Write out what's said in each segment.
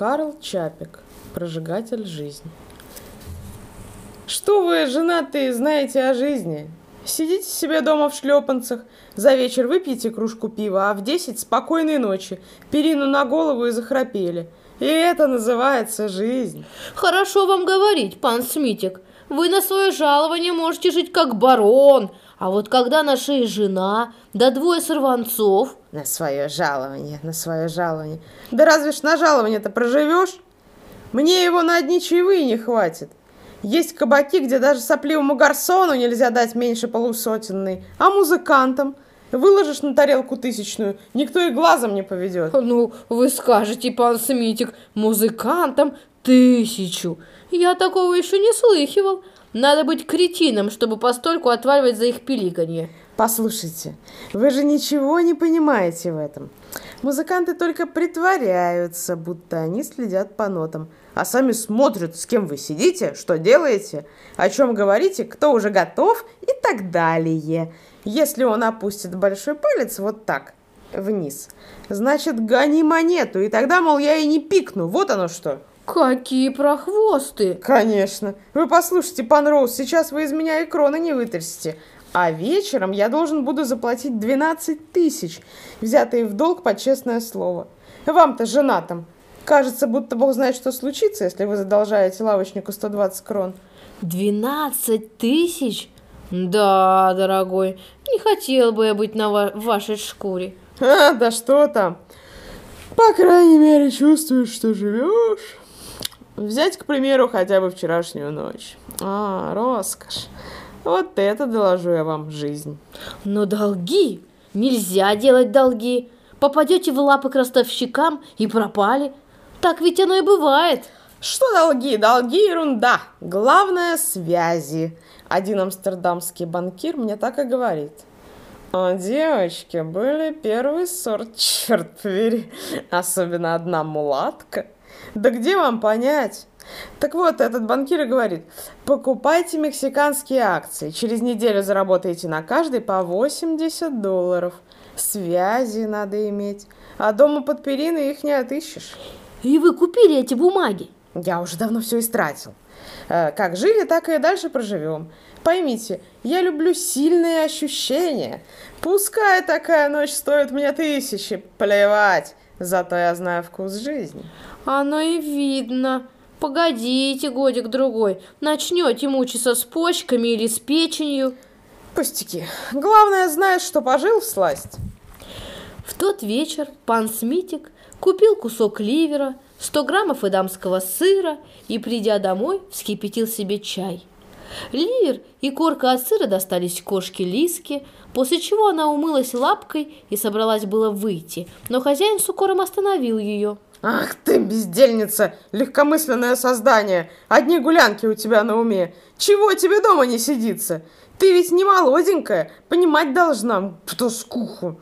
Карл Чапик, прожигатель жизни. Что вы, женатые, знаете о жизни? Сидите себе дома в шлепанцах, за вечер выпьете кружку пива, а в десять спокойной ночи, перину на голову и захрапели. И это называется жизнь. Хорошо вам говорить, пан Смитик. Вы на свое жалование можете жить как барон, а вот когда на шее жена, да двое сорванцов... На свое жалование, на свое жалование. Да разве ж на жалование-то проживешь? Мне его на одни чаевые не хватит. Есть кабаки, где даже сопливому гарсону нельзя дать меньше полусотенной, а музыкантам выложишь на тарелку тысячную, никто и глазом не поведет. Ну, вы скажете, пан Смитик, музыкантам тысячу. Я такого еще не слыхивал. Надо быть кретином, чтобы постольку отваливать за их пиликанье. Послушайте, вы же ничего не понимаете в этом. Музыканты только притворяются, будто они следят по нотам, а сами смотрят, с кем вы сидите, что делаете, о чем говорите, кто уже готов и так далее. Если он опустит большой палец вот так, вниз, значит, гони монету, и тогда, мол, я и не пикну, вот оно что. Какие прохвосты! Конечно. Вы послушайте, пан Роуз, сейчас вы из меня и кроны не вытрясете. А вечером я должен буду заплатить 12 тысяч, взятые в долг под честное слово. Вам-то, женатым, кажется, будто Бог знает, что случится, если вы задолжаете лавочнику 120 крон. 12 тысяч? Да, дорогой, не хотел бы я быть на ва- вашей шкуре. А, да что там. По крайней мере, чувствуешь, что живешь. Взять, к примеру, хотя бы вчерашнюю ночь. А, роскошь. Вот это доложу я вам жизнь. Но долги? Нельзя делать долги. Попадете в лапы к ростовщикам и пропали. Так ведь оно и бывает. Что долги? Долги ерунда. Главное связи. Один амстердамский банкир мне так и говорит. А девочки были первый сорт, черт побери. Особенно одна мулатка. Да где вам понять? Так вот, этот банкир и говорит, покупайте мексиканские акции, через неделю заработаете на каждой по 80 долларов. Связи надо иметь, а дома под периной их не отыщешь. И вы купили эти бумаги? Я уже давно все истратил. Э, Как жили, так и дальше проживем. Поймите, я люблю сильные ощущения. Пускай такая ночь стоит мне тысячи, плевать. Зато я знаю вкус жизни. Оно и видно. Погодите годик-другой. Начнете мучиться с почками или с печенью. Пустяки. Главное, знаешь, что пожил в сласть. В тот вечер пан Смитик купил кусок ливера, 100 граммов эдамского сыра и, придя домой, вскипятил себе чай. Ливер и корка от сыра достались кошке Лиске, после чего она умылась лапкой и собралась было выйти, но хозяин с укором остановил ее. Ах ты, бездельница, легкомысленное создание. Одни гулянки у тебя на уме. Чего тебе дома не сидится? Ты ведь не молоденькая, понимать должна, тоскуху.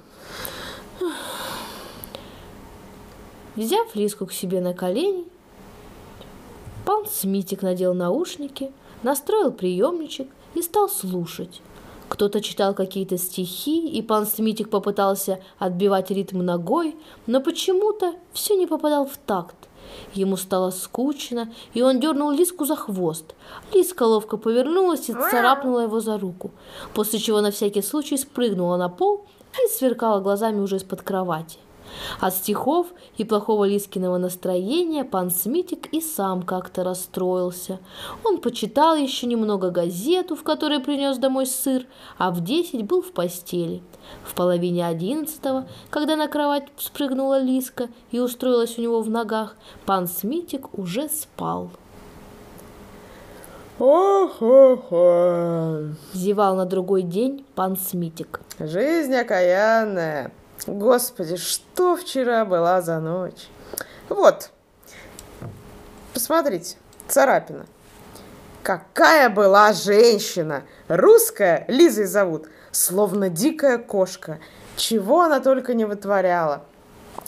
Взяв Лиску к себе на колени, пан Смитик надел наушники, настроил приемничек и стал слушать. Кто-то читал какие-то стихи, и пан Смитик попытался отбивать ритм ногой, но почему-то все не попадал в такт. Ему стало скучно, и он дернул Лиску за хвост. Лиска ловко повернулась и царапнула его за руку, после чего на всякий случай спрыгнула на пол и сверкала глазами уже из-под кровати. От стихов и плохого Лискиного настроения пан Смитик и сам как-то расстроился. Он почитал еще немного газету, в которой принес домой сыр, а в десять был в постели. В половине одиннадцатого, когда на кровать спрыгнула Лиска и устроилась у него в ногах, пан Смитик уже спал. Ох-ох-ох. Зевал на другой день пан Смитик. Жизнь окаянная. Господи, что вчера была за ночь? Вот, посмотрите, царапина. Какая была женщина! Русская, Лизой зовут, словно дикая кошка. Чего она только не вытворяла.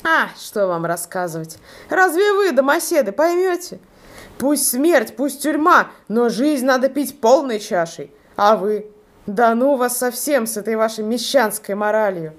А, что вам рассказывать? Разве вы, домоседы, поймете? Пусть смерть, пусть тюрьма, но жизнь надо пить полной чашей. А вы? Да ну вас совсем с этой вашей мещанской моралью.